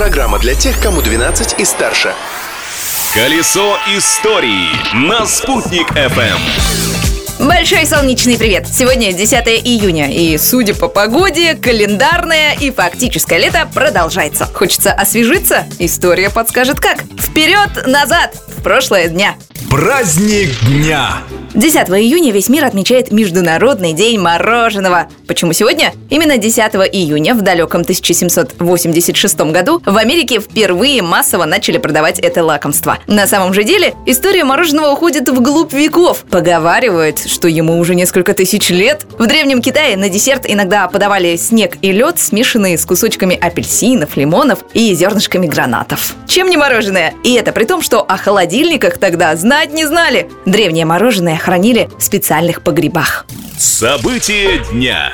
Программа для тех, кому 12 и старше. Колесо истории на «Спутник FM». Большой солнечный привет! Сегодня 10 июня, и, судя по погоде, календарное и фактическое лето продолжается. Хочется освежиться? История подскажет как. Вперед-назад! В прошлое дня. Праздник дня! 10 июня весь мир отмечает Международный день мороженого. Почему сегодня? Именно 10 июня в далеком 1786 году в Америке впервые массово начали продавать это лакомство. На самом же деле история мороженого уходит вглубь веков. Поговаривают, что ему уже несколько тысяч лет. В Древнем Китае на десерт иногда подавали снег и лед, смешанные с кусочками апельсинов, лимонов и зернышками гранатов. Чем не мороженое? И это при том, что о холодильниках тогда знать не знали. Древнее мороженое хранили в специальных погребах. События дня.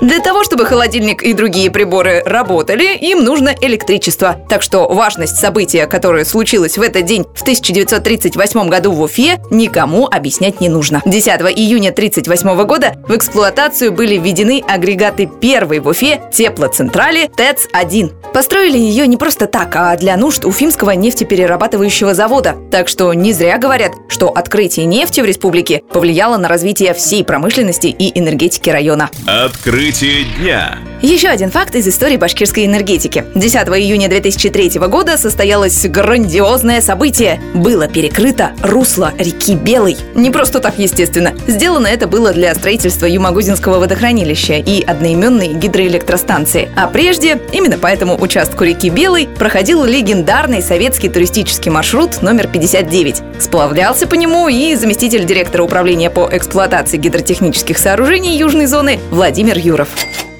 Для того, чтобы холодильник и другие приборы работали, им нужно электричество. Так что важность события, которое случилось в этот день в 1938 году в Уфе, никому объяснять не нужно. 10 июня 1938 года в эксплуатацию были введены агрегаты первой в Уфе теплоцентрали ТЭЦ-1. Построили ее не просто так, а для нужд Уфимского нефтеперерабатывающего завода. Так что не зря говорят, что открытие нефти в республике повлияло на развитие всей промышленности и энергетики района. Открытие дня. Еще один факт из истории башкирской энергетики. 10 июня 2003 года состоялось грандиозное событие. Было перекрыто русло реки Белой. Не просто так, естественно. Сделано это было для строительства Юмагузинского водохранилища и одноименной гидроэлектростанции. А прежде, именно по этому участку реки Белой, проходил легендарный советский туристический маршрут номер 59. Сплавлялся по нему и заместитель директора управления по эксплуатации гидротехнических сооружений Южной зоны Владимир Юров.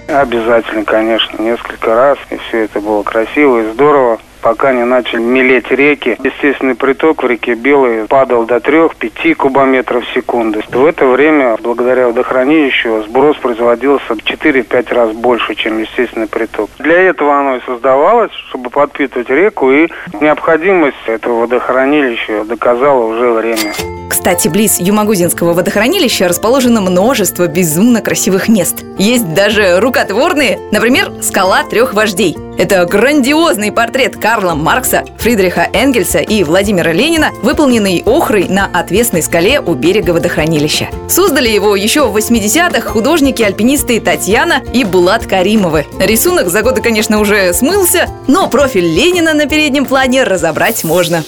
Обязательно, конечно, несколько раз. И все это было красиво и здорово пока не начали мелеть реки. Естественный приток в реке Белой падал до 3-5 кубометров в секунду. В это время, благодаря водохранилищу, сброс производился в 4-5 раз больше, чем естественный приток. Для этого оно и создавалось, чтобы подпитывать реку, и необходимость этого водохранилища доказала уже время. Кстати, близ Юмагузинского водохранилища расположено множество безумно красивых мест. Есть даже рукотворные, например, скала трех вождей. Это грандиозный портрет Карла Маркса, Фридриха Энгельса и Владимира Ленина, выполненный охрой на отвесной скале у берега водохранилища. Создали его еще в 80-х художники-альпинисты Татьяна и Булат Каримовы. Рисунок за годы, конечно, уже смылся, но профиль Ленина на переднем плане разобрать можно.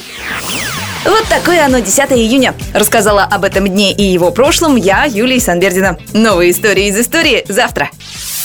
Вот такое оно 10 июня. Рассказала об этом дне и его прошлом я, Юлия Санбердина. Новые истории из истории завтра.